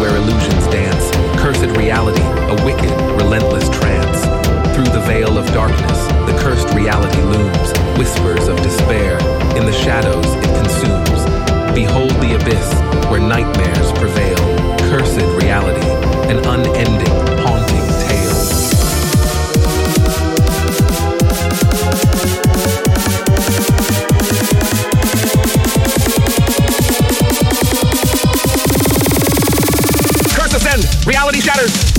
where illusions dance, cursed reality, a wicked, relentless trance. Through the veil of darkness, the cursed reality looms, whispers of despair. In the shadows, it consumes. Behold the abyss where nightmares prevail, cursed reality, an unending. Reality shatters.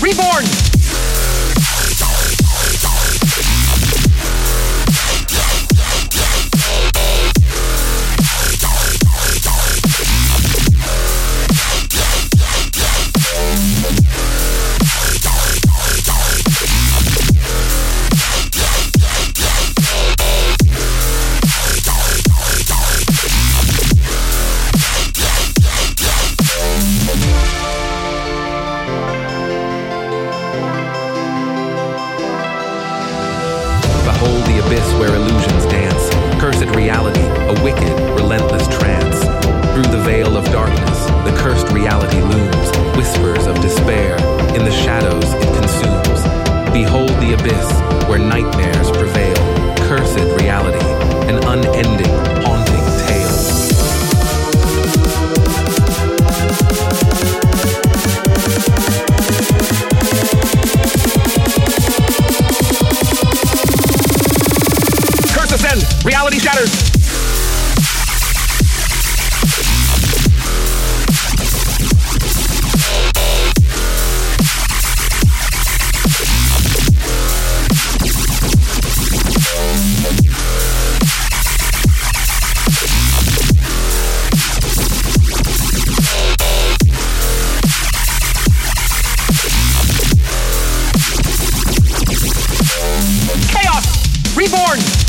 reborn place where illusions dance, cursed reality, a wicked, relentless trance. Through the veil of darkness, the cursed reality looms, whispers of despair, in the shadows it consumes. Behold the abyss where nightmares prevail, cursed reality. reborn.